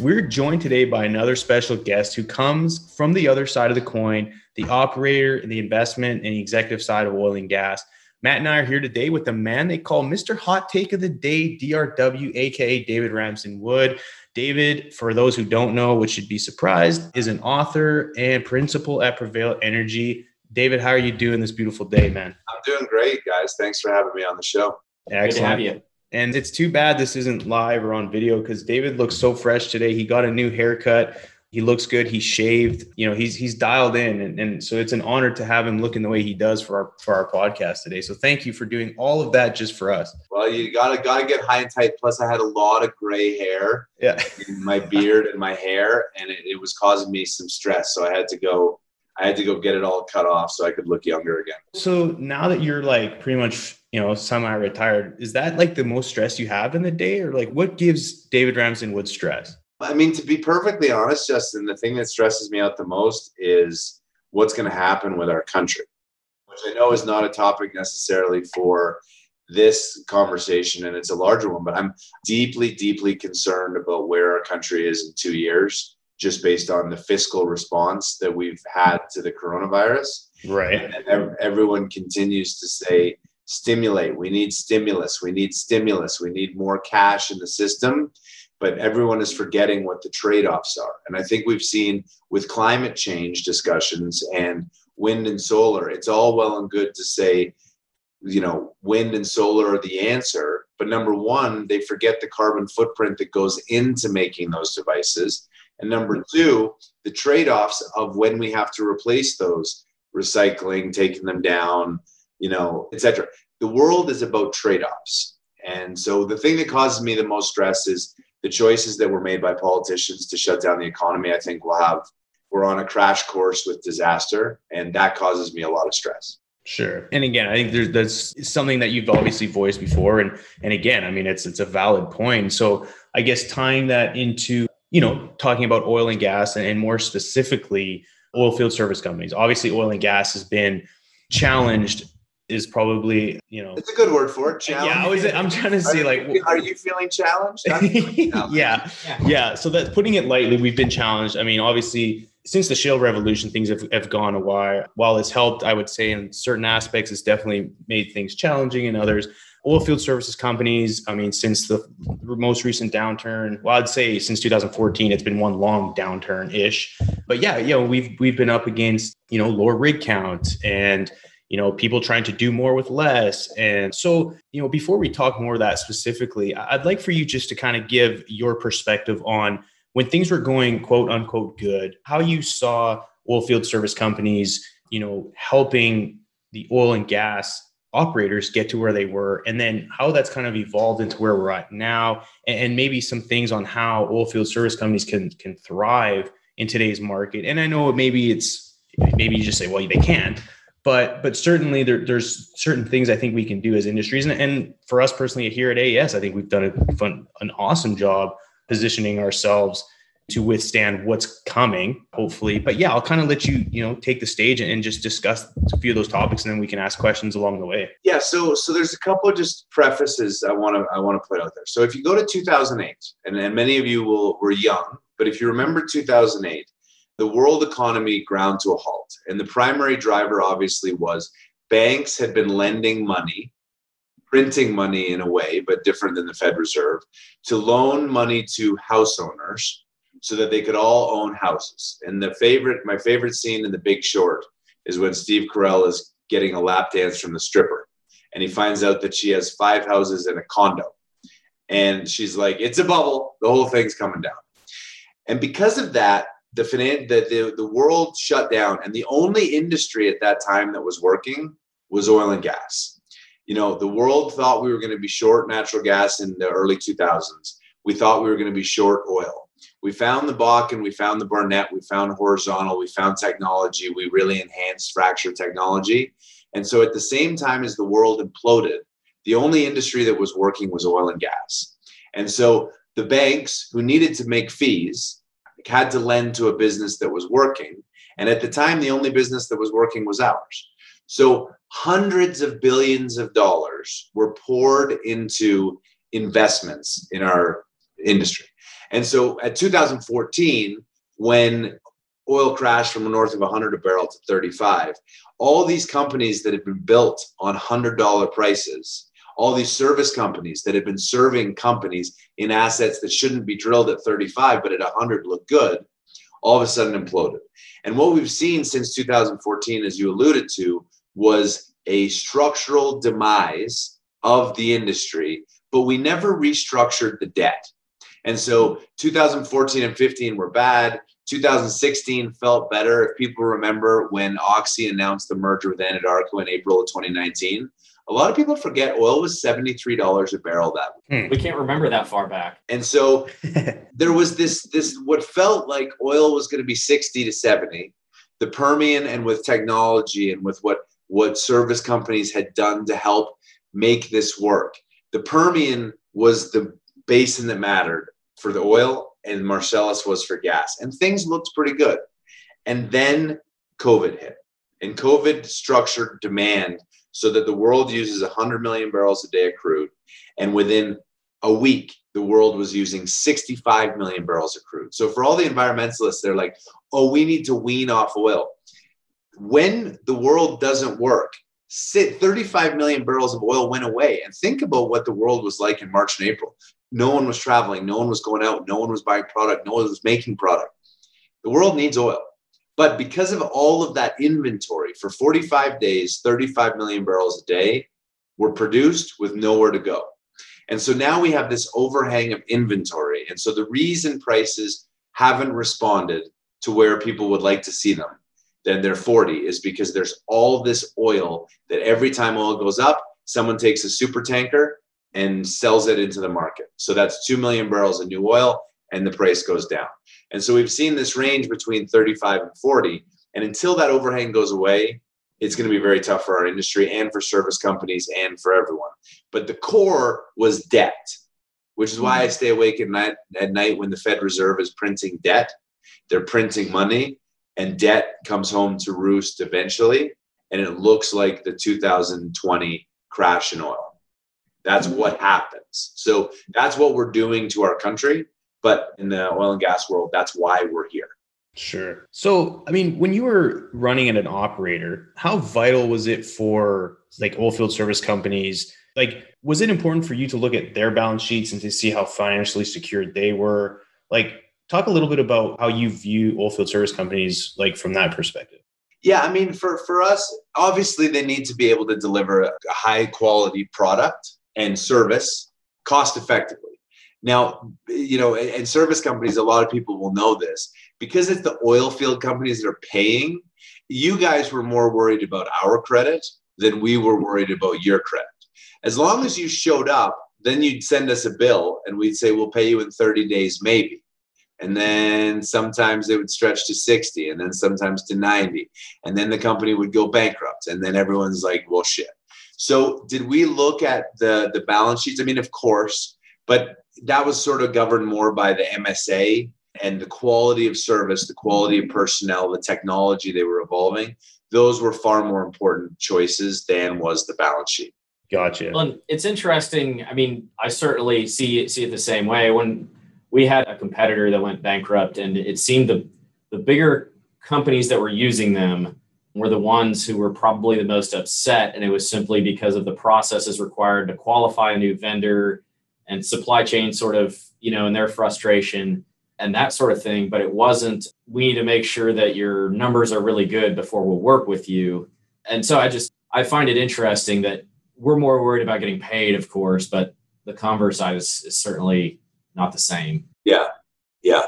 We're joined today by another special guest who comes from the other side of the coin, the operator, the investment, and the executive side of oil and gas. Matt and I are here today with the man they call Mr. Hot Take of the Day, DRW, aka David Ramsden-Wood. David, for those who don't know, which should be surprised, is an author and principal at Prevail Energy. David, how are you doing this beautiful day, man? I'm doing great, guys. Thanks for having me on the show. Excellent. Good to have you. And it's too bad this isn't live or on video because David looks so fresh today. He got a new haircut. He looks good. He's shaved. You know, he's he's dialed in, and, and so it's an honor to have him looking the way he does for our for our podcast today. So thank you for doing all of that just for us. Well, you gotta gotta get high and tight. Plus, I had a lot of gray hair. Yeah, in my beard and my hair, and it, it was causing me some stress. So I had to go I had to go get it all cut off so I could look younger again. So now that you're like pretty much, you know, semi-retired, is that like the most stress you have in the day, or like what gives David Ramsden-Wood stress? I mean, to be perfectly honest, Justin, the thing that stresses me out the most is what's going to happen with our country, which I know is not a topic necessarily for this conversation, and it's a larger one. But I'm deeply, deeply concerned about where our country is in two years just based on the fiscal response that we've had to the coronavirus. Right. And everyone continues to say, stimulate. We need stimulus. We need stimulus. We need more cash in the system. But everyone is forgetting what the trade offs are. And I think we've seen with climate change discussions and wind and solar, it's all well and good to say, you know, wind and solar are the answer. But number one, they forget the carbon footprint that goes into making those devices. And number two, the trade offs of when we have to replace those recycling, taking them down, you know, etc. The world is about trade offs. And so the thing that causes me the most stress is the choices that were made by politicians to shut down the economy. I think we'll have, we're on a crash course with disaster. And that causes me a lot of stress. Sure. And again, I think there's that's something that you've obviously voiced before. And and again, I mean it's it's a valid point. So I guess tying that into you know, talking about oil and gas and, and more specifically oil field service companies. Obviously, oil and gas has been challenged is probably you know it's a good word for it challenge. yeah I was, i'm trying to see like are you feeling challenged yeah. yeah yeah so that's putting it lightly we've been challenged i mean obviously since the shale revolution things have, have gone a while while it's helped i would say in certain aspects it's definitely made things challenging in others oil field services companies, I mean, since the most recent downturn, well, I'd say since 2014, it's been one long downturn ish. But yeah, you know, we've we've been up against you know lower rig count and you know people trying to do more with less. And so you know, before we talk more of that specifically, I'd like for you just to kind of give your perspective on when things were going quote unquote good, how you saw oil field service companies, you know, helping the oil and gas operators get to where they were and then how that's kind of evolved into where we're at now and, maybe some things on how oil field service companies can can thrive in today's market. And i know maybe it's maybe you just say well they can't but but certainly there, there's certain things i think we can do as industries and, and for us personally here at aes i think we've done a fun, an awesome job positioning ourselves to withstand what's coming, hopefully. But yeah, I'll kind of let you, you know, take the stage and just discuss a few of those topics, and then we can ask questions along the way. Yeah. So, so there's a couple of just prefaces I want to I want to put out there. So, if you go to 2008, and, and many of you will were young, but if you remember 2008, the world economy ground to a halt, and the primary driver obviously was banks had been lending money printing money in a way, but different than the Fed Reserve, to loan money to house owners so that they could all own houses. And the favorite, my favorite scene in The Big Short is when Steve Carell is getting a lap dance from the stripper, and he finds out that she has five houses and a condo, and she's like, "It's a bubble. The whole thing's coming down." And because of that, the finan- the, the the world shut down, and the only industry at that time that was working was oil and gas. You know, the world thought we were going to be short natural gas in the early 2000s. We thought we were going to be short oil We found the Bakken, we found the Barnett, we found horizontal, we found technology, we really enhanced fracture technology. And so at the same time as the world imploded, the only industry that was working was oil and gas. And so the banks who needed to make fees had to lend to a business that was working. And at the time, the only business that was working was ours. So hundreds of billions of dollars were poured into investments in our industry. And so at 2014, when oil crashed from north of 100 a barrel to 35, all these companies that had been built on $100 prices, all these service companies that had been serving companies in assets that shouldn't be drilled at 35 but at 100 look good, all of a sudden imploded. And what we've seen since 2014, as you alluded to, was a structural demise of the industry, but we never restructured the debt. And so 2014 and 15 were bad. 2016 felt better. If people remember when Oxy announced the merger with Anadarko in April of 2019, a lot of people forget oil was $73 a barrel that week. Hmm. We can't remember that far back. And so there was this this what felt like oil was going to be 60 to 70. The Permian and with technology and with what what service companies had done to help make this work. The Permian was the basin that mattered for the oil and Marcellus was for gas. And things looked pretty good. And then COVID hit. And COVID structured demand so that the world uses 100 million barrels a day of crude. And within a week, the world was using 65 million barrels of crude. So for all the environmentalists, they're like, oh, we need to wean off oil. When the world doesn't work, 35 million barrels of oil went away. And think about what the world was like in March and April. No one was traveling, no one was going out, no one was buying product, no one was making product. The world needs oil. But because of all of that inventory for 45 days, 35 million barrels a day were produced with nowhere to go. And so now we have this overhang of inventory. And so the reason prices haven't responded to where people would like to see them then they're 40 is because there's all this oil that every time oil goes up, someone takes a super tanker and sells it into the market. So that's 2 million barrels of new oil and the price goes down. And so we've seen this range between 35 and 40. And until that overhang goes away, it's going to be very tough for our industry and for service companies and for everyone. But the core was debt, which is why I mm-hmm. stay awake at night, at night when the Fed Reserve is printing debt. They're printing money and debt comes home to roost eventually. And it looks like the 2020 crash in oil. That's mm-hmm. what happens. So that's what we're doing to our country. But in the oil and gas world, that's why we're here. Sure. So, I mean, when you were running at an operator, how vital was it for like oilfield service companies? Like, was it important for you to look at their balance sheets and to see how financially secured they were? Like, talk a little bit about how you view oilfield service companies, like from that perspective. Yeah, I mean, for for us, obviously, they need to be able to deliver a high quality product and service cost effectively. Now, you know, and service companies, a lot of people will know this because it's the oil field companies that are paying. You guys were more worried about our credit than we were worried about your credit. As long as you showed up, then you'd send us a bill and we'd say, we'll pay you in 30 days, maybe. And then sometimes it would stretch to 60 and then sometimes to 90. And then the company would go bankrupt. And then everyone's like, well, shit. So did we look at the, the balance sheets? I mean, of course, but that was sort of governed more by the MSA and the quality of service, the quality of personnel, the technology they were evolving. Those were far more important choices than was the balance sheet. Gotcha. Well, it's interesting. I mean, I certainly see it, see it the same way. When we had a competitor that went bankrupt, and it seemed the the bigger companies that were using them were the ones who were probably the most upset, and it was simply because of the processes required to qualify a new vendor and supply chain sort of you know and their frustration and that sort of thing. But it wasn't we need to make sure that your numbers are really good before we'll work with you. And so i just i find it interesting that we're more worried about getting paid of course but the converse side is, is certainly not the same. Yeah. Yeah.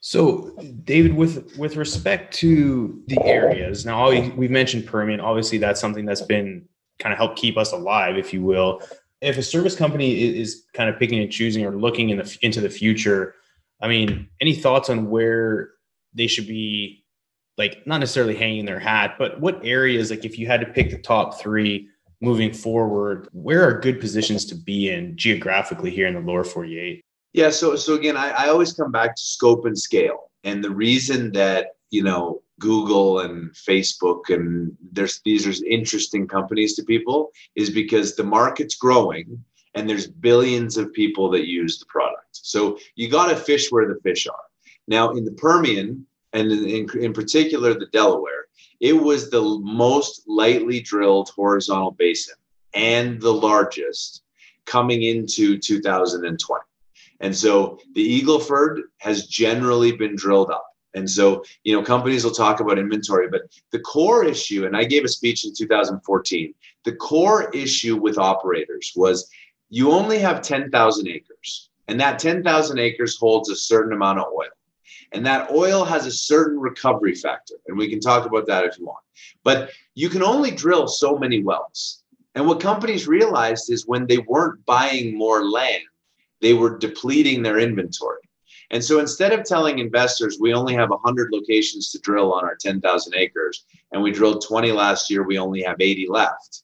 So, David, with with respect to the areas, now we've mentioned Permian. Obviously, that's something that's been kind of helped keep us alive, if you will. If a service company is kind of picking and choosing or looking in the into the future, I mean, any thoughts on where they should be, like not necessarily hanging their hat, but what areas, like if you had to pick the top three moving forward, where are good positions to be in geographically here in the lower 48? Yeah, so so again, I, I always come back to scope and scale. And the reason that, you know, Google and Facebook and there's these are interesting companies to people is because the market's growing and there's billions of people that use the product. So you got to fish where the fish are. Now in the Permian and in, in, in particular the Delaware, it was the most lightly drilled horizontal basin and the largest coming into 2020. And so the Eagleford has generally been drilled up. And so, you know, companies will talk about inventory, but the core issue, and I gave a speech in 2014, the core issue with operators was you only have 10,000 acres, and that 10,000 acres holds a certain amount of oil. And that oil has a certain recovery factor. And we can talk about that if you want. But you can only drill so many wells. And what companies realized is when they weren't buying more land, they were depleting their inventory. And so instead of telling investors we only have 100 locations to drill on our 10,000 acres and we drilled 20 last year, we only have 80 left.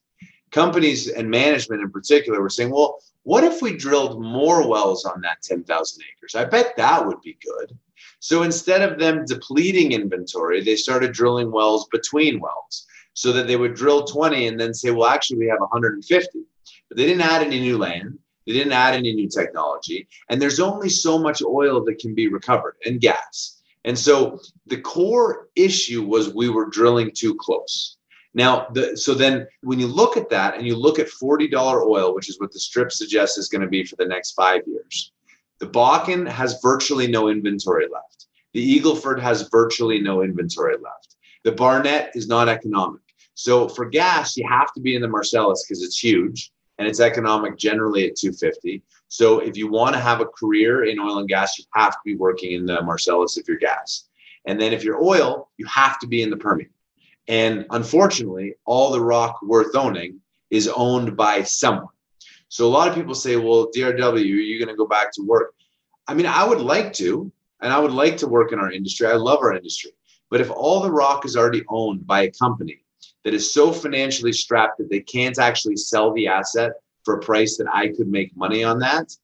Companies and management in particular were saying, well, what if we drilled more wells on that 10,000 acres? I bet that would be good. So instead of them depleting inventory, they started drilling wells between wells so that they would drill 20 and then say, well, actually, we have 150. But they didn't add any new land. They didn't add any new technology. And there's only so much oil that can be recovered and gas. And so the core issue was we were drilling too close. Now, the, so then when you look at that and you look at $40 oil, which is what the strip suggests is going to be for the next five years, the Bakken has virtually no inventory left. The Eagleford has virtually no inventory left. The Barnett is not economic. So for gas, you have to be in the Marcellus because it's huge and it's economic generally at 250. So if you want to have a career in oil and gas, you have to be working in the Marcellus if you're gas. And then if you're oil, you have to be in the Permian. And unfortunately, all the rock worth owning is owned by someone. So a lot of people say, well, DRW, are you going to go back to work? I mean, I would like to, and I would like to work in our industry. I love our industry. But if all the rock is already owned by a company that is so financially strapped that they can't actually sell the asset for a price that I could make money on that,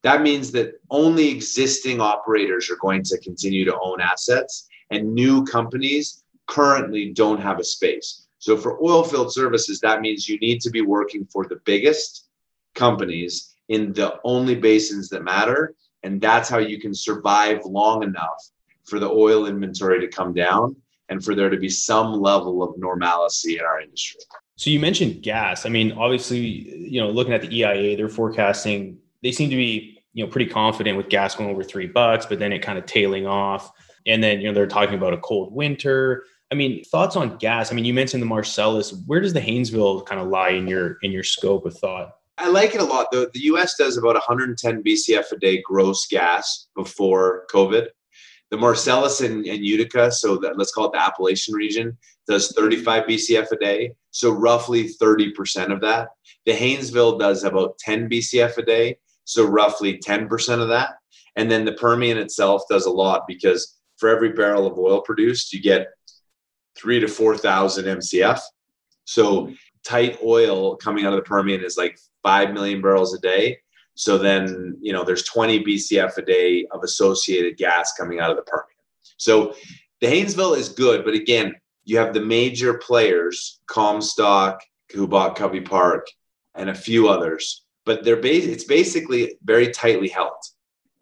that means that only existing operators are going to continue to own assets and new companies currently don't have a space. So for oil field services, that means you need to be working for the biggest companies in the only basins that matter. And that's how you can survive long enough for the oil inventory to come down and for there to be some level of normalcy in our industry. So you mentioned gas. I mean, obviously, you know, looking at the EIA, they're forecasting. They seem to be, you know, pretty confident with gas going over three bucks, but then it kind of tailing off. And then, you know, they're talking about a cold winter. I mean, thoughts on gas? I mean, you mentioned the Marcellus. Where does the Haynesville kind of lie in your in your scope of thought? I like it a lot. The, the US does about 110 BCF a day gross gas before COVID. The Marcellus and, and Utica, so that let's call it the Appalachian region, does 35 BCF a day. So roughly 30% of that. The Haynesville does about 10 BCF a day. So roughly 10% of that. And then the Permian itself does a lot because for every barrel of oil produced, you get three to 4,000 MCF. So tight oil coming out of the Permian is like 5 million barrels a day. So then, you know, there's 20 BCF a day of associated gas coming out of the Permian. So the Haynesville is good, but again, you have the major players, Comstock, who bought Covey Park, and a few others, but they're bas- it's basically very tightly held.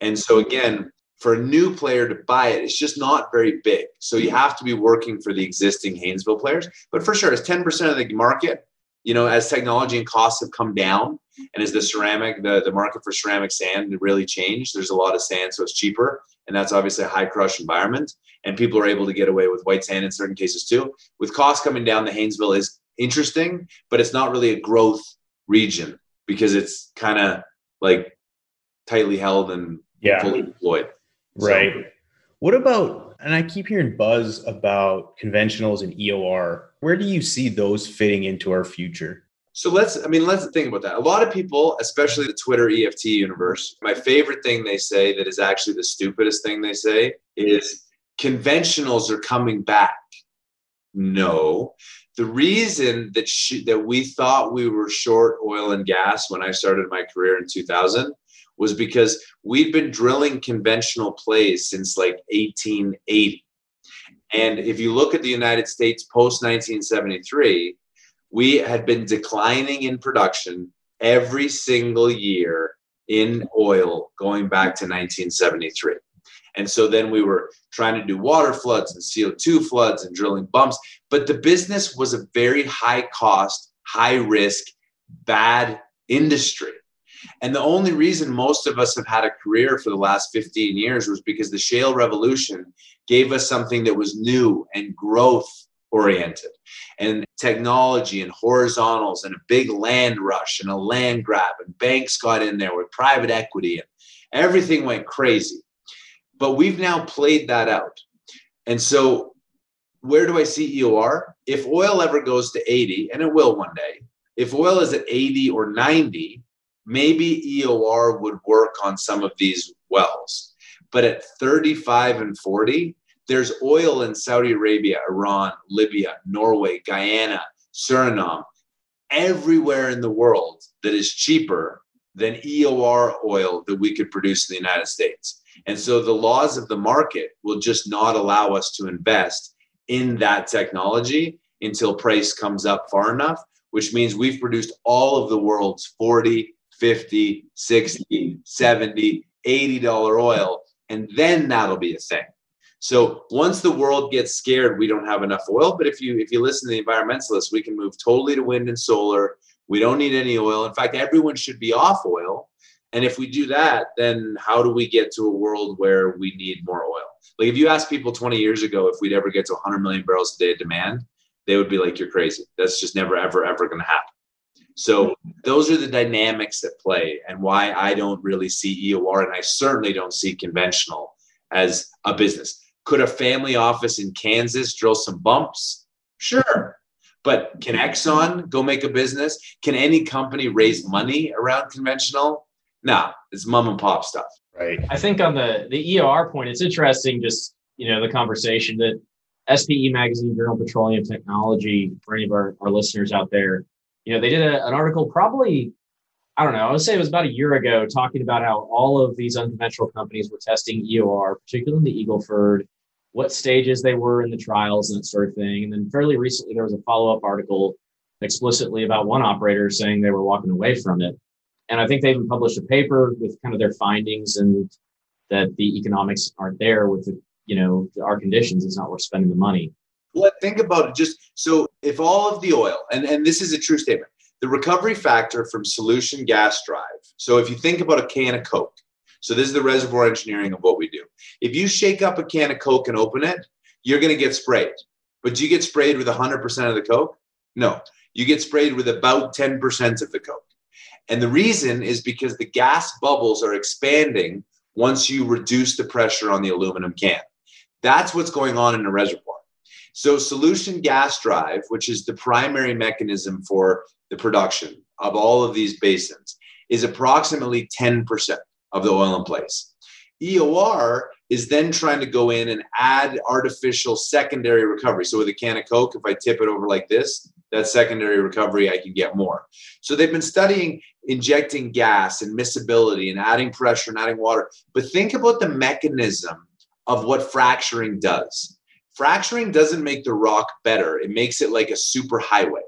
And so again, for a new player to buy it, it's just not very big. So you have to be working for the existing Haynesville players. But for sure, it's 10% of the market you know, as technology and costs have come down, and as the ceramic, the, the market for ceramic sand really changed, there's a lot of sand, so it's cheaper. And that's obviously a high crush environment. And people are able to get away with white sand in certain cases too. With costs coming down, the Haynesville is interesting, but it's not really a growth region because it's kind of like tightly held and yeah. fully deployed. Right. So, what about, and I keep hearing buzz about conventionals and EOR. Where do you see those fitting into our future? So let's, I mean, let's think about that. A lot of people, especially the Twitter EFT universe, my favorite thing they say that is actually the stupidest thing they say is conventionals are coming back. No. The reason that she, that we thought we were short oil and gas when I started my career in 2000 was because we'd been drilling conventional plays since like 1880. And if you look at the United States post 1973, we had been declining in production every single year in oil going back to 1973. And so then we were trying to do water floods and CO2 floods and drilling bumps. But the business was a very high cost, high risk, bad industry. And the only reason most of us have had a career for the last 15 years was because the shale revolution gave us something that was new and growth oriented and technology and horizontals and a big land rush and a land grab and banks got in there with private equity and everything went crazy but we've now played that out. And so where do i see eor if oil ever goes to 80 and it will one day if oil is at 80 or 90 maybe eor would work on some of these wells. But at 35 and 40 there's oil in Saudi Arabia, Iran, Libya, Norway, Guyana, Suriname, everywhere in the world that is cheaper than EOR oil that we could produce in the United States. And so the laws of the market will just not allow us to invest in that technology until price comes up far enough, which means we've produced all of the world's 40, 50, 60, 70, 80 dollar oil and then that'll be a thing. So once the world gets scared, we don't have enough oil. But if you if you listen to the environmentalists, we can move totally to wind and solar. We don't need any oil. In fact, everyone should be off oil. And if we do that, then how do we get to a world where we need more oil? Like if you ask people 20 years ago if we'd ever get to 100 million barrels a day of demand, they would be like, "You're crazy. That's just never, ever, ever going to happen." So those are the dynamics that play, and why I don't really see EOR, and I certainly don't see conventional as a business. Could a family office in Kansas drill some bumps? Sure. But can Exxon go make a business? Can any company raise money around conventional? No, it's mom and pop stuff. Right. I think on the the EOR point, it's interesting just you know the conversation that SPE magazine, Journal Petroleum Technology, for any of our, our listeners out there, you know, they did a, an article probably, I don't know, I would say it was about a year ago, talking about how all of these unconventional companies were testing EOR, particularly in the Eagleford, what stages they were in the trials and that sort of thing. And then fairly recently, there was a follow up article explicitly about one operator saying they were walking away from it. And I think they even published a paper with kind of their findings and that the economics aren't there with the, you know, our conditions. It's not worth spending the money. Well, think about it. Just so if all of the oil, and, and this is a true statement, the recovery factor from solution gas drive. So if you think about a can of Coke, so this is the reservoir engineering of what we do. If you shake up a can of Coke and open it, you're going to get sprayed. But do you get sprayed with 100% of the Coke? No. You get sprayed with about 10% of the Coke. And the reason is because the gas bubbles are expanding once you reduce the pressure on the aluminum can. That's what's going on in a reservoir. So, solution gas drive, which is the primary mechanism for the production of all of these basins, is approximately 10% of the oil in place. EOR is then trying to go in and add artificial secondary recovery. So with a can of Coke, if I tip it over like this, that secondary recovery, I can get more. So they've been studying injecting gas and miscibility and adding pressure and adding water. But think about the mechanism of what fracturing does. Fracturing doesn't make the rock better, it makes it like a super highway.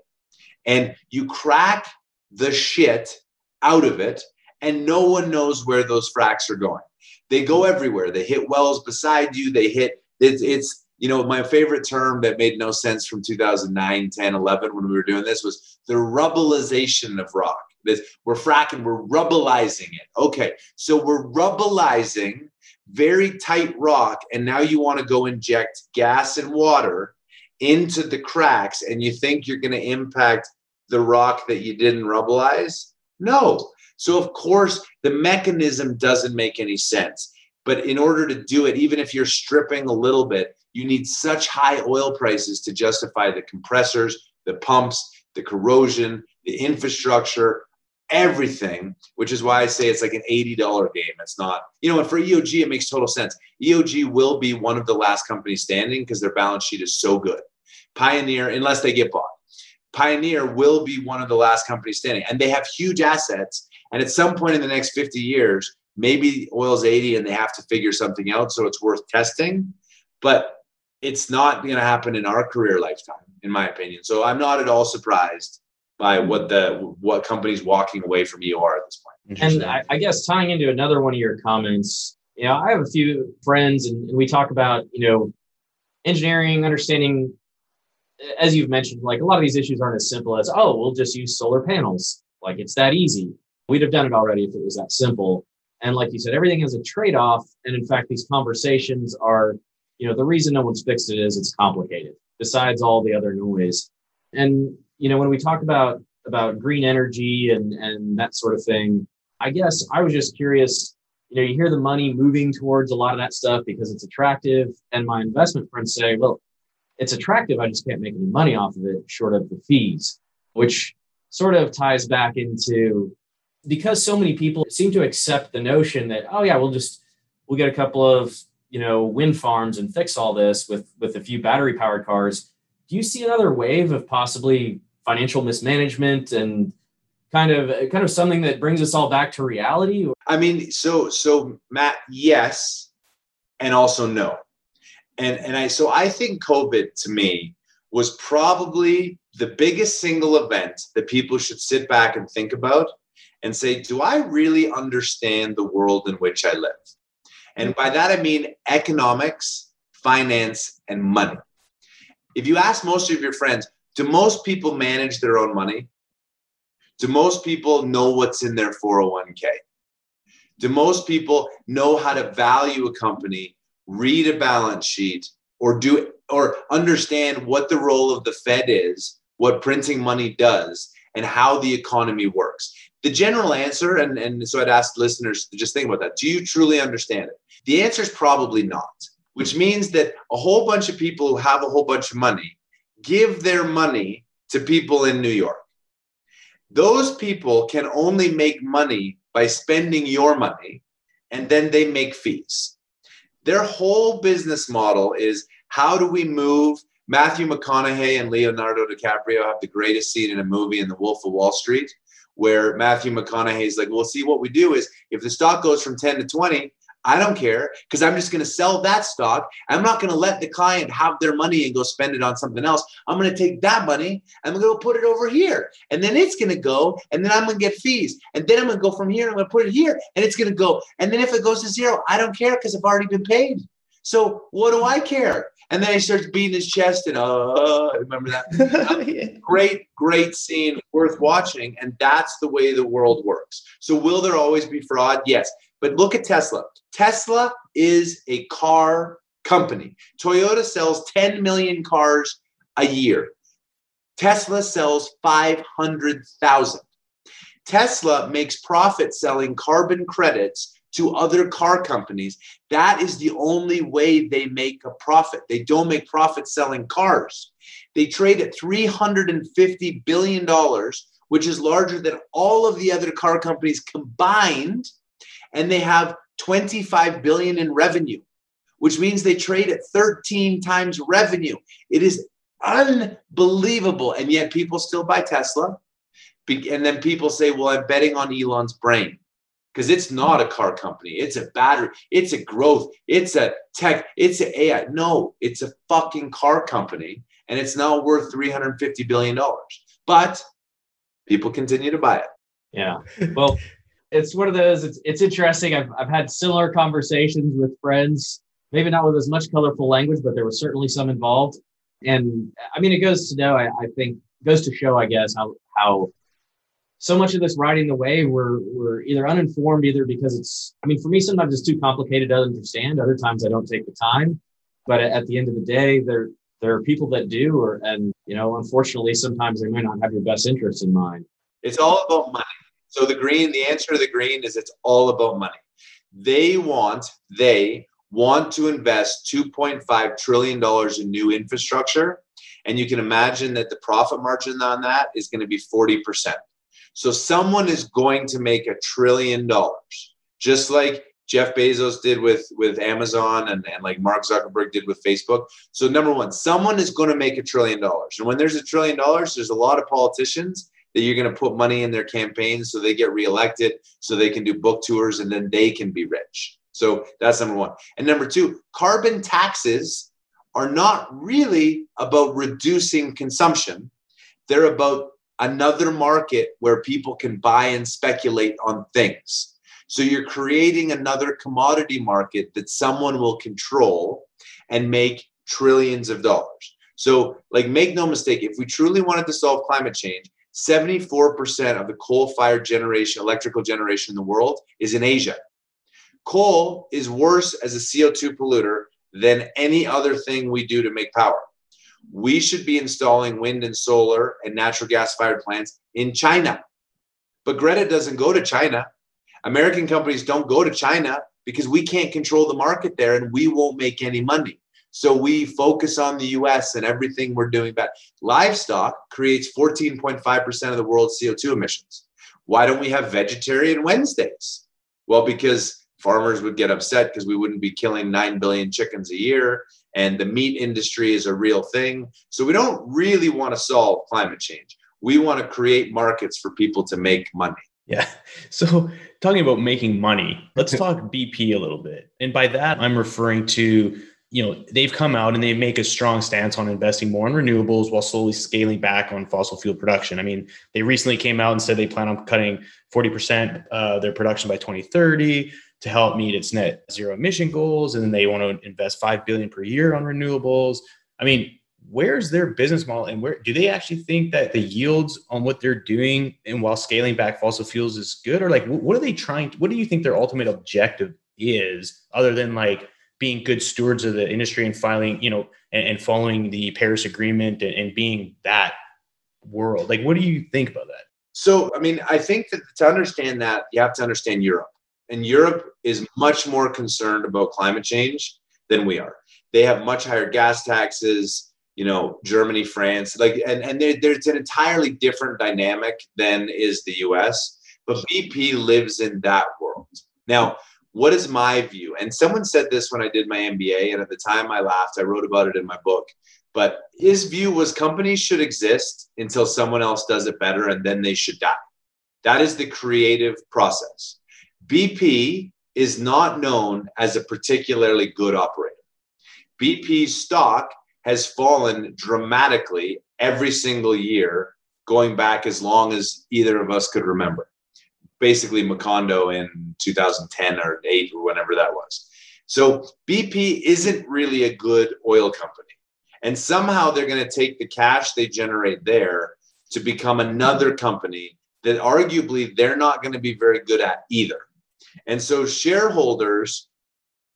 And you crack the shit out of it and no one knows where those fracks are going. They go everywhere. They hit wells beside you. They hit it's, it's you know my favorite term that made no sense from 2009 10 11 when we were doing this was the rubbleization of rock. This, we're fracking we're rubbleizing it. Okay so we're rubbleizing very tight rock and now you want to go inject gas and water into the cracks and you think you're going to impact the rock that you didn't rubbleize? No. So, of course, the mechanism doesn't make any sense. But in order to do it, even if you're stripping a little bit, you need such high oil prices to justify the compressors, the pumps, the corrosion, the infrastructure, everything, which is why I say it's like an $80 game. It's not, you know, and for EOG, it makes total sense. EOG will be one of the last companies standing because their balance sheet is so good. Pioneer, unless they get bought, Pioneer will be one of the last companies standing. And they have huge assets. And at some point in the next 50 years, maybe oil's 80 and they have to figure something out. So it's worth testing. But it's not going to happen in our career lifetime, in my opinion. So I'm not at all surprised by what the what companies walking away from you are at this point. And I, I, guess tying into another one of your comments, you know, I have a few friends and, and we talk about, you know, engineering, understanding, eh, as you've mentioned, like a lot of these issues aren't as simple as, oh, we'll just use solar panels. Like it's that easy. We'd have done it already if it was that simple. And like you said, everything has a trade off. And in fact, these conversations are, you know, the reason no one's fixed it is it's complicated, besides all the other noise. And you know, when we talk about about green energy and and that sort of thing, I guess I was just curious. You know, you hear the money moving towards a lot of that stuff because it's attractive, and my investment friends say, "Well, it's attractive. I just can't make any money off of it, short of the fees," which sort of ties back into because so many people seem to accept the notion that, oh yeah, we'll just we'll get a couple of you know wind farms and fix all this with with a few battery powered cars. Do you see another wave of possibly financial mismanagement and kind of kind of something that brings us all back to reality i mean so so matt yes and also no and and i so i think covid to me was probably the biggest single event that people should sit back and think about and say do i really understand the world in which i live and by that i mean economics finance and money if you ask most of your friends do most people manage their own money? Do most people know what's in their 401k? Do most people know how to value a company, read a balance sheet, or do or understand what the role of the Fed is, what printing money does, and how the economy works? The general answer, and, and so I'd ask listeners to just think about that. Do you truly understand it? The answer is probably not, which means that a whole bunch of people who have a whole bunch of money give their money to people in New York. Those people can only make money by spending your money and then they make fees. Their whole business model is how do we move? Matthew McConaughey and Leonardo DiCaprio have the greatest scene in a movie in The Wolf of Wall Street, where Matthew McConaughey is like, well, see, what we do is if the stock goes from 10 to 20, I don't care because I'm just going to sell that stock. I'm not going to let the client have their money and go spend it on something else. I'm going to take that money and I'm going to put it over here. And then it's going to go and then I'm going to get fees. And then I'm going to go from here I'm going to put it here and it's going to go. And then if it goes to zero, I don't care because I've already been paid. So what do I care? And then he starts beating his chest and uh, remember that? great, great scene, worth watching. And that's the way the world works. So will there always be fraud? Yes. But look at Tesla. Tesla is a car company. Toyota sells 10 million cars a year. Tesla sells 500,000. Tesla makes profit selling carbon credits to other car companies. That is the only way they make a profit. They don't make profit selling cars. They trade at $350 billion, which is larger than all of the other car companies combined. And they have 25 billion in revenue, which means they trade at 13 times revenue. It is unbelievable. And yet people still buy Tesla. And then people say, well, I'm betting on Elon's brain because it's not a car company. It's a battery. It's a growth. It's a tech. It's an AI. No, it's a fucking car company. And it's now worth $350 billion. But people continue to buy it. Yeah. Well, it's one of those. It's it's interesting. I've I've had similar conversations with friends, maybe not with as much colorful language, but there was certainly some involved. And I mean, it goes to know. I, I think goes to show, I guess, how how so much of this riding the wave we're we're either uninformed, either because it's. I mean, for me, sometimes it's too complicated to understand. Other times, I don't take the time. But at the end of the day, there there are people that do, or and you know, unfortunately, sometimes they may not have your best interests in mind. It's all about money. So the green, the answer to the green is it's all about money. They want, they want to invest $2.5 trillion in new infrastructure. And you can imagine that the profit margin on that is going to be 40%. So someone is going to make a trillion dollars, just like Jeff Bezos did with, with Amazon and, and like Mark Zuckerberg did with Facebook. So, number one, someone is going to make a trillion dollars. And when there's a trillion dollars, there's a lot of politicians that you're going to put money in their campaigns so they get reelected, so they can do book tours and then they can be rich. So, that's number one. And number two, carbon taxes are not really about reducing consumption, they're about another market where people can buy and speculate on things. So you're creating another commodity market that someone will control and make trillions of dollars. So, like, make no mistake, if we truly wanted to solve climate change, 74% of the coal fired generation, electrical generation in the world is in Asia. Coal is worse as a CO2 polluter than any other thing we do to make power. We should be installing wind and solar and natural gas fired plants in China. But Greta doesn't go to China. American companies don't go to China because we can't control the market there and we won't make any money. So we focus on the US and everything we're doing bad. Livestock creates 14.5% of the world's CO2 emissions. Why don't we have vegetarian Wednesdays? Well, because farmers would get upset because we wouldn't be killing 9 billion chickens a year and the meat industry is a real thing. So we don't really want to solve climate change. We want to create markets for people to make money. Yeah. So talking about making money let's talk bp a little bit. And by that i'm referring to you know they've come out and they make a strong stance on investing more in renewables while slowly scaling back on fossil fuel production. I mean they recently came out and said they plan on cutting 40% uh, their production by 2030 to help meet its net zero emission goals and then they want to invest 5 billion per year on renewables. I mean where's their business model and where do they actually think that the yields on what they're doing and while scaling back fossil fuels is good? Or like what are they trying to, what do you think their ultimate objective is other than like being good stewards of the industry and filing you know and, and following the paris agreement and, and being that world? Like what do you think about that? So i mean i think that to understand that you have to understand europe and Europe is much more concerned about climate change than we are. They have much higher gas taxes, you know, Germany, France, like, and, and there's an entirely different dynamic than is the US. But BP lives in that world. Now, what is my view? And someone said this when I did my MBA, and at the time I laughed. I wrote about it in my book. But his view was companies should exist until someone else does it better, and then they should die. That is the creative process. BP is not known as a particularly good operator. BP's stock has fallen dramatically every single year going back as long as either of us could remember. Basically, Macondo in 2010 or 8 or whenever that was. So BP isn't really a good oil company. And somehow they're going to take the cash they generate there to become another company that arguably they're not going to be very good at either. And so shareholders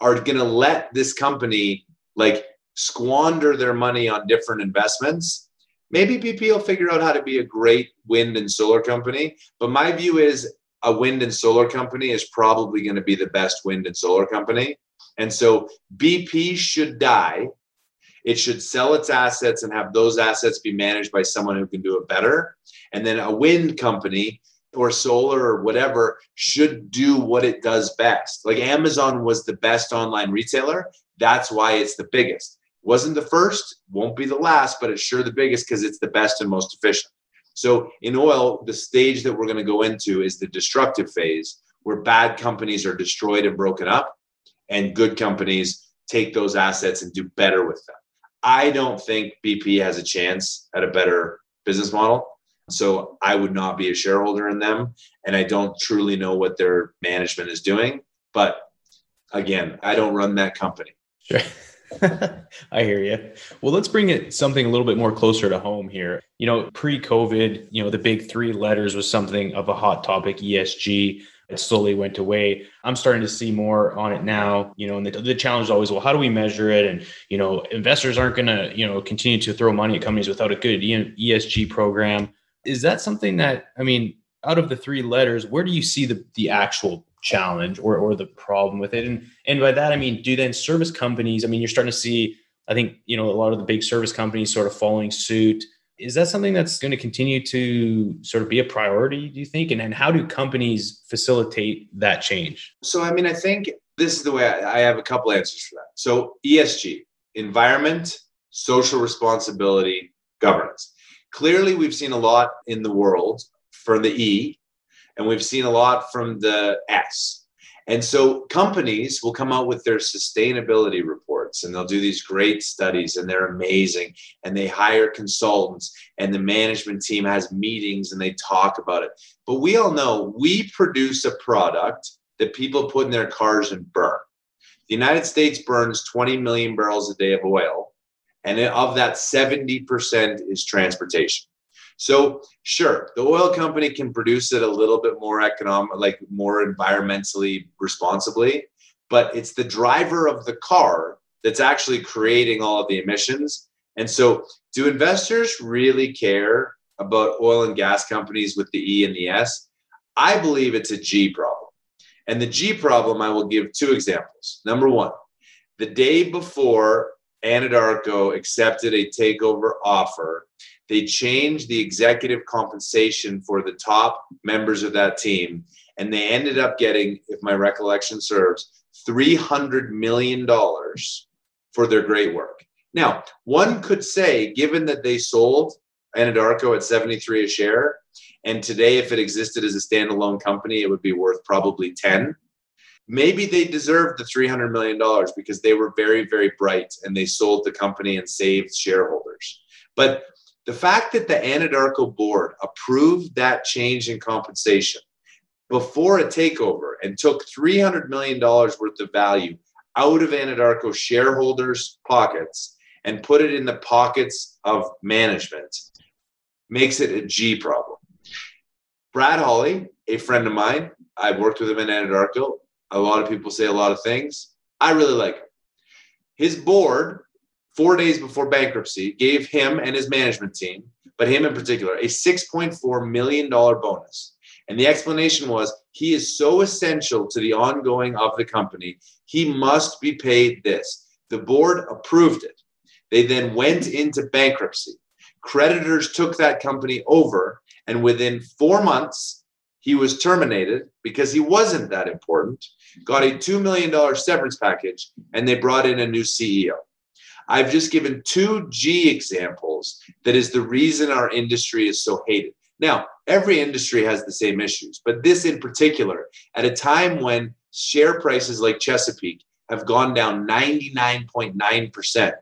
are going to let this company like squander their money on different investments. Maybe BP will figure out how to be a great wind and solar company. But my view is a wind and solar company is probably going to be the best wind and solar company. And so BP should die. It should sell its assets and have those assets be managed by someone who can do it better. And then a wind company or solar or whatever should do what it does best. Like Amazon was the best online retailer. That's why it's the biggest. Wasn't the first, won't be the last, but it's sure the biggest because it's the best and most efficient. So in oil, the stage that we're going to go into is the destructive phase where bad companies are destroyed and broken up and good companies take those assets and do better with them. I don't think BP has a chance at a better business model. So I would not be a shareholder in them. And I don't truly know what their management is doing. But again, I don't run that company. Sure. I hear you. Well, let's bring it something a little bit more closer to home here. You know, pre COVID, you know, the big three letters was something of a hot topic ESG. It slowly went away. I'm starting to see more on it now, you know, and the, the challenge is always, well, how do we measure it? And, you know, investors aren't going to, you know, continue to throw money at companies without a good ESG program is that something that I mean, out of the three letters, where do you see the the actual challenge or or the problem with it? And and by that I mean, do then service companies? I mean, you're starting to see I think, you know, a lot of the big service companies sort of following suit. Is that something that's going to continue to sort of be a priority, do you think? And, and how do companies facilitate that change? So, I mean, I think this is the way I, I have a couple answers for that. So, ESG, environment, social responsibility, governance. Clearly, we've seen a lot in the world for the E, and we've seen a lot from the S. And so companies will come out with their sustainability reports and they'll do these great studies and they're amazing. And they hire consultants and the management team has meetings and they talk about it. But we all know we produce a product that people put in their cars and burn. The United States burns 20 million barrels a day of oil. And of that, 70% is transportation. So sure, the oil company can produce it a little bit more economic, like more environmentally responsibly, but it's the driver of the car that's actually creating all of the emissions. And so do investors really care about oil and gas companies with the E and the S? I believe it's a G problem. And the G problem, I will give two examples. Number one, the day before Anadarko accepted a takeover offer, they changed the executive compensation for the top members of that team. And they ended up getting, if my recollection serves, $300 million for their great work. Now, one could say, given that they sold Anadarko at 73 a share, and today, if it existed as a standalone company, it would be worth probably 10 maybe they deserved the $300 million because they were very, very bright and they sold the company and saved shareholders. But the fact that the Anadarko board approved that change in compensation before a takeover and took $300 million worth of value out of Anadarko shareholders' pockets and put it in the pockets of management makes it a G problem. Brad Holly, a friend of mine, I've worked with him in Anadarko, a lot of people say a lot of things. I really like him. His board, four days before bankruptcy, gave him and his management team, but him in particular, a $6.4 million bonus. And the explanation was he is so essential to the ongoing of the company, he must be paid this. The board approved it. They then went into bankruptcy. Creditors took that company over, and within four months, he was terminated because he wasn't that important, got a $2 million severance package, and they brought in a new CEO. I've just given two G examples that is the reason our industry is so hated. Now, every industry has the same issues, but this in particular, at a time when share prices like Chesapeake have gone down 99.9%,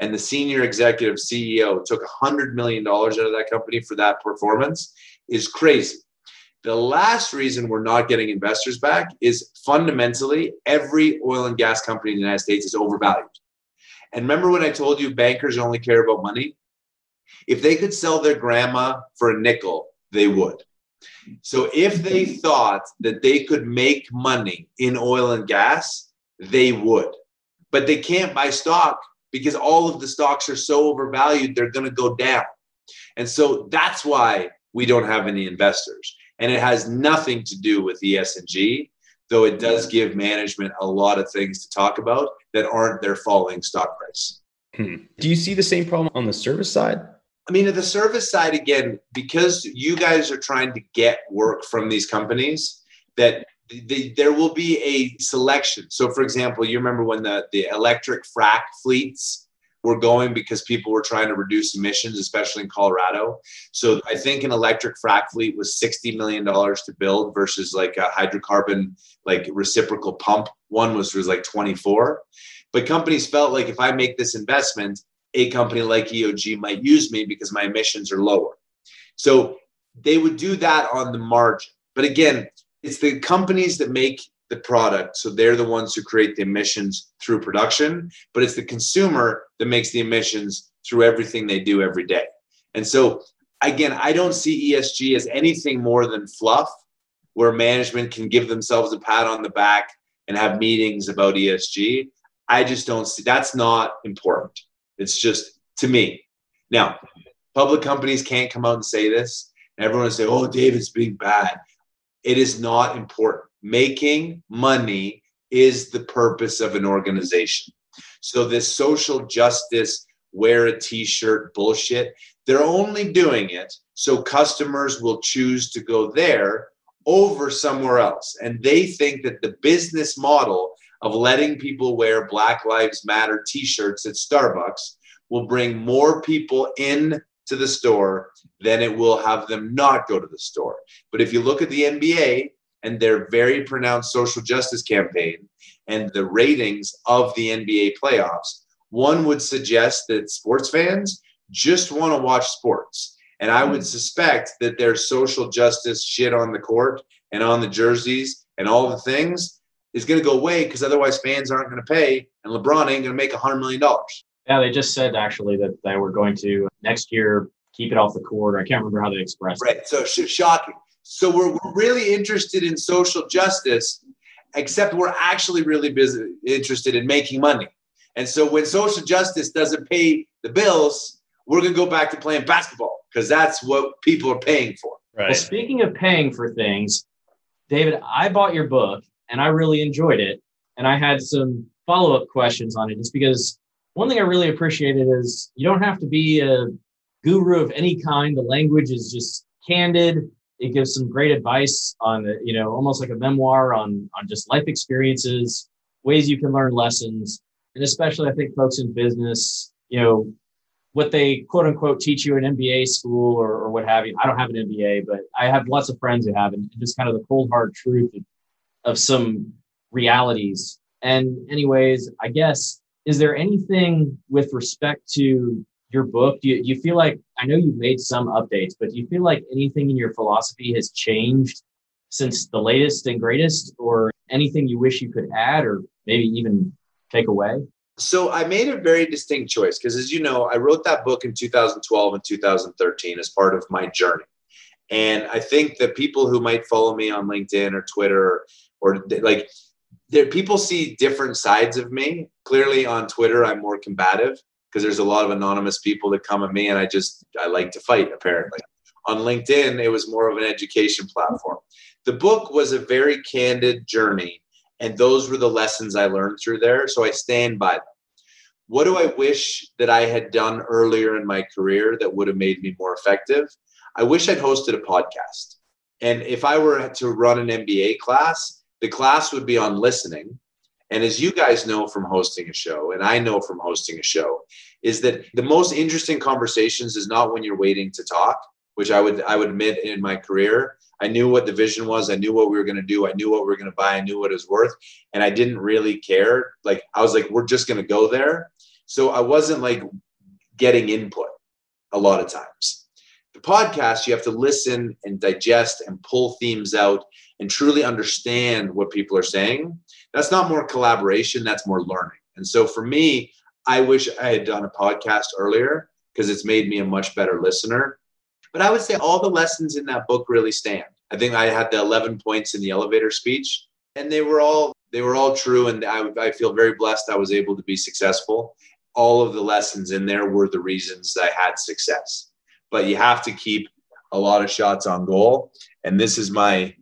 and the senior executive CEO took $100 million out of that company for that performance, is crazy. The last reason we're not getting investors back is fundamentally every oil and gas company in the United States is overvalued. And remember when I told you bankers only care about money? If they could sell their grandma for a nickel, they would. So if they thought that they could make money in oil and gas, they would. But they can't buy stock because all of the stocks are so overvalued, they're going to go down. And so that's why we don't have any investors and it has nothing to do with ESG, though it does give management a lot of things to talk about that aren't their falling stock price. Hmm. Do you see the same problem on the service side? I mean, at the service side, again, because you guys are trying to get work from these companies, that the, there will be a selection. So, for example, you remember when the, the electric frac fleets were going because people were trying to reduce emissions, especially in Colorado. So I think an electric frac fleet was $60 million to build versus like a hydrocarbon, like reciprocal pump. One was, was like 24. But companies felt like if I make this investment, a company like EOG might use me because my emissions are lower. So they would do that on the margin. But again, it's the companies that make the product. So they're the ones who create the emissions through production, but it's the consumer that makes the emissions through everything they do every day. And so, again, I don't see ESG as anything more than fluff where management can give themselves a pat on the back and have meetings about ESG. I just don't see that's not important. It's just to me. Now, public companies can't come out and say this. Everyone say, oh, David's being bad. It is not important making money is the purpose of an organization. So this social justice, wear a t-shirt bullshit, they're only doing it so customers will choose to go there over somewhere else. And they think that the business model of letting people wear Black Lives Matter t-shirts at Starbucks will bring more people in to the store than it will have them not go to the store. But if you look at the NBA and their very pronounced social justice campaign and the ratings of the NBA playoffs, one would suggest that sports fans just want to watch sports. And I would hmm. suspect that their social justice shit on the court and on the jerseys and all the things is going to go away because otherwise fans aren't going to pay and LeBron ain't going to make a $100 million. Yeah, they just said actually that they were going to next year keep it off the court. I can't remember how they expressed right. it. Right. So sh- shocking. So we're, we're really interested in social justice, except we're actually really busy interested in making money. And so when social justice doesn't pay the bills, we're going to go back to playing basketball because that's what people are paying for. Right. Well, speaking of paying for things, David, I bought your book and I really enjoyed it. And I had some follow up questions on it just because one thing I really appreciated is you don't have to be a guru of any kind. The language is just candid. It gives some great advice on, you know, almost like a memoir on, on just life experiences, ways you can learn lessons. And especially, I think folks in business, you know, what they quote unquote teach you in MBA school or, or what have you. I don't have an MBA, but I have lots of friends who have, and just kind of the cold hard truth of, of some realities. And, anyways, I guess, is there anything with respect to your book? Do you, do you feel like, I know you've made some updates, but do you feel like anything in your philosophy has changed since the latest and greatest, or anything you wish you could add or maybe even take away? So I made a very distinct choice because, as you know, I wrote that book in 2012 and 2013 as part of my journey. And I think that people who might follow me on LinkedIn or Twitter or, or like, there people see different sides of me. Clearly on Twitter, I'm more combative because there's a lot of anonymous people that come at me and I just I like to fight apparently. On LinkedIn, it was more of an education platform. The book was a very candid journey and those were the lessons I learned through there. So I stand by them. What do I wish that I had done earlier in my career that would have made me more effective? I wish I'd hosted a podcast. And if I were to run an MBA class, the class would be on listening. And as you guys know from hosting a show, and I know from hosting a show, is that the most interesting conversations is not when you're waiting to talk, which I would I would admit in my career, I knew what the vision was. I knew what we were going to do. I knew what we were going to buy. I knew what it was worth. And I didn't really care. Like, I was like, we're just going to go there. So I wasn't like getting input a lot of times. The podcast, you have to listen and digest and pull themes out and truly understand what people are saying. That's not more collaboration, that's more learning. And so for me, I wish I had done a podcast earlier because it's made me a much better listener but I would say all the lessons in that book really stand. I think I had the 11 points in the elevator speech, and they were all they were all true. And I, I feel very blessed I was able to be successful. All of the lessons in there were the reasons I had success. But you have to keep a lot of shots on goal. And this is my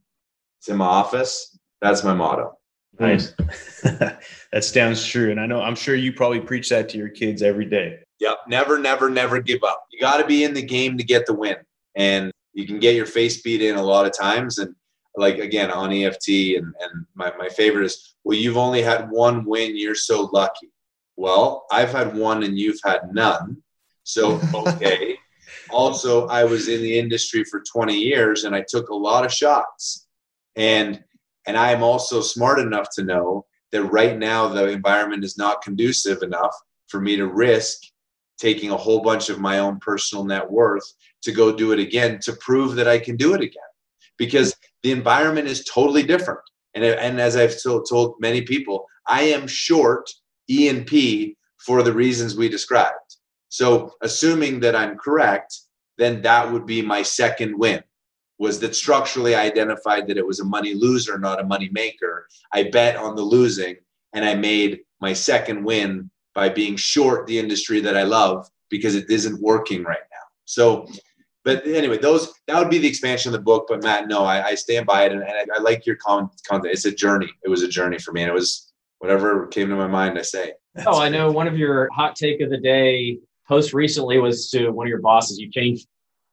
in my office. That's my motto. Nice. that sounds true. And I know I'm sure you probably preach that to your kids every day. Yep. Never, never, never give up. You got to be in the game to get the win. And you can get your face beat in a lot of times. And like, again, on EFT, and, and my, my favorite is, well, you've only had one win. You're so lucky. Well, I've had one and you've had none. So, okay. also, I was in the industry for 20 years and I took a lot of shots. And and I am also smart enough to know that right now the environment is not conducive enough for me to risk taking a whole bunch of my own personal net worth to go do it again to prove that I can do it again because the environment is totally different. And, and as I've told, told many people, I am short E&P for the reasons we described. So assuming that I'm correct, then that would be my second win was that structurally I identified that it was a money loser, not a money maker. I bet on the losing and I made my second win by being short the industry that I love because it isn't working right now. So, but anyway, those that would be the expansion of the book. But Matt, no, I, I stand by it, and, and I, I, like your content. It's a journey. It was a journey for me, and it was whatever came to my mind. I say oh, I know one of your hot take of the day post recently was to one of your bosses. You changed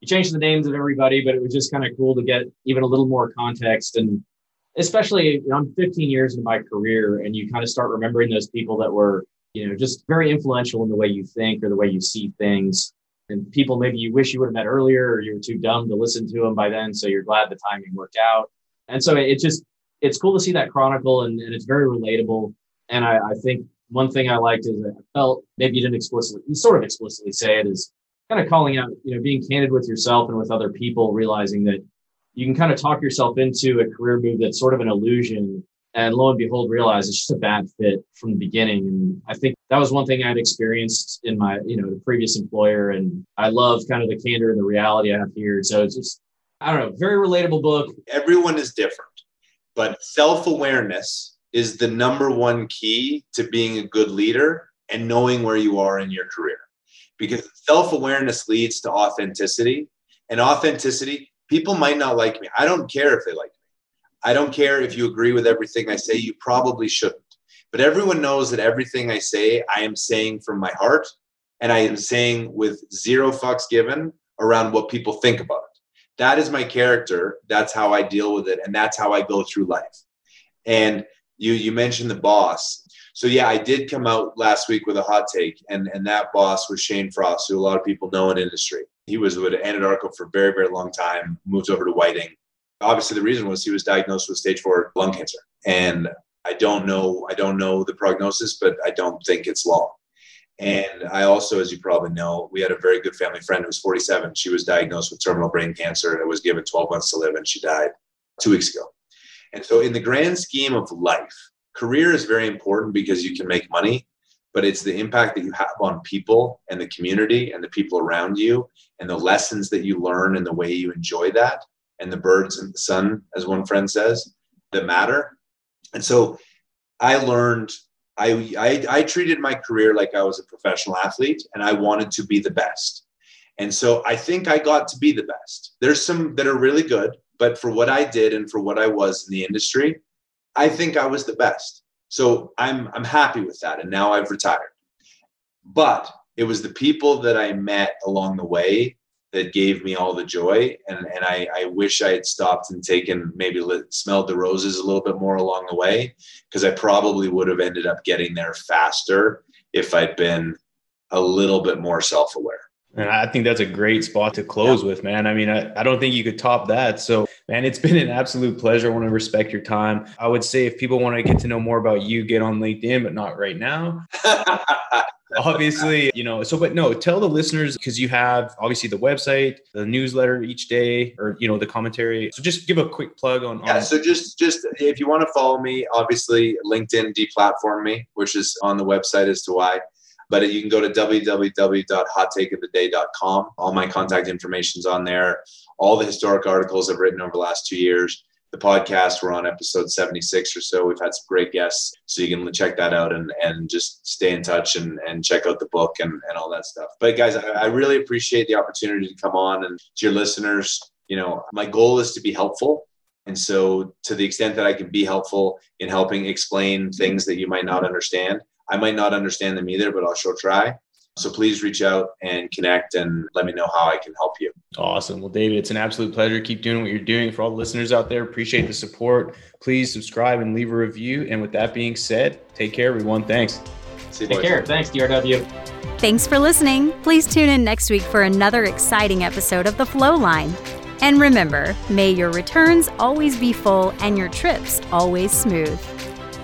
changed the names of everybody, but it was just kind of cool to get even a little more context and especially you know, I'm 15 years into my career and you kind of start remembering those people that were, you know, just very influential in the way you think or the way you see things. And people maybe you wish you would have met earlier or you were too dumb to listen to them by then. So you're glad the timing worked out. And so it just, it's cool to see that chronicle and, and it's very relatable. And I, I think one thing I liked is I felt maybe you didn't explicitly, you sort of explicitly say it is kind of calling out, you know, being candid with yourself and with other people, realizing that you can kind of talk yourself into a career move that's sort of an illusion and lo and behold realize it's just a bad fit from the beginning. And i think that was one thing i'd experienced in my you know the previous employer and i love kind of the candor and the reality i have here. So it's just i don't know very relatable book. Everyone is different but self-awareness is the number one key to being a good leader and knowing where you are in your career because self-awareness leads to authenticity and authenticity people might not like me. I don't care if they like me. I don't care if you agree with everything I say. You probably shouldn't. But everyone knows that everything I say, I am saying from my heart and I am saying with zero fucks given around what people think about it. That is my character. That's how I deal with it. And that's how I go through life. And you you mentioned the boss. So yeah, I did come out last week with a hot take, and and that boss was Shane Frost, who a lot of people know in industry. He was with Anadarko for a very, very long time, moved over to Whiting. Obviously, the reason was he was diagnosed with stage four lung cancer. And I don't know, I don't know the prognosis, but I don't think it's long. And I also, as you probably know, we had a very good family friend who was 47. She was diagnosed with terminal brain cancer and was given 12 months to live, and she died two weeks ago. And so, in the grand scheme of life, career is very important because you can make money, but it's the impact that you have on people and the community and the people around you and the lessons that you learn and the way you enjoy that and the birds and the sun as one friend says that matter. And so i learned I, I i treated my career like i was a professional athlete and i wanted to be the best. And so i think i got to be the best. There's some that are really good but for what i did and for what i was in the industry i think i was the best so I'm I'm happy with that. And now I've retired. But it was the people that I met along the way that gave me all the joy. And, and I, I wish I had stopped and taken maybe lit, smelled the roses a little bit more along the way because I probably would have ended up getting there faster if I'd been a little bit more self aware. And I think that's a great spot to close yeah. with, man. I mean, I, I don't think you could top that. So, man, it's been an absolute pleasure. I want to respect your time. I would say if people want to get to know more about you, get on LinkedIn, but not right now. obviously, you know, so, but no, tell the listeners because you have obviously the website, the newsletter each day, or, you know, the commentary. So just give a quick plug on. Yeah. On- so just, just if you want to follow me, obviously LinkedIn deplatform me, which is on the website as to why. But you can go to www.hottakeoftheday.com. All my contact information is on there. All the historic articles I've written over the last two years. The podcast, we're on episode 76 or so. We've had some great guests. So you can check that out and, and just stay in touch and, and check out the book and, and all that stuff. But guys, I, I really appreciate the opportunity to come on and to your listeners. You know, my goal is to be helpful. And so, to the extent that I can be helpful in helping explain things that you might not understand, I might not understand them either, but I'll sure try. So please reach out and connect and let me know how I can help you. Awesome. Well, David, it's an absolute pleasure. Keep doing what you're doing. For all the listeners out there, appreciate the support. Please subscribe and leave a review. And with that being said, take care, everyone. Thanks. See take boys. care. Thanks, DRW. Thanks for listening. Please tune in next week for another exciting episode of The Flow Line. And remember, may your returns always be full and your trips always smooth.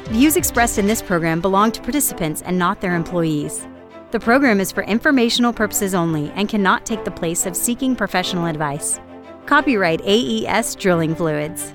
Views expressed in this program belong to participants and not their employees. The program is for informational purposes only and cannot take the place of seeking professional advice. Copyright AES Drilling Fluids.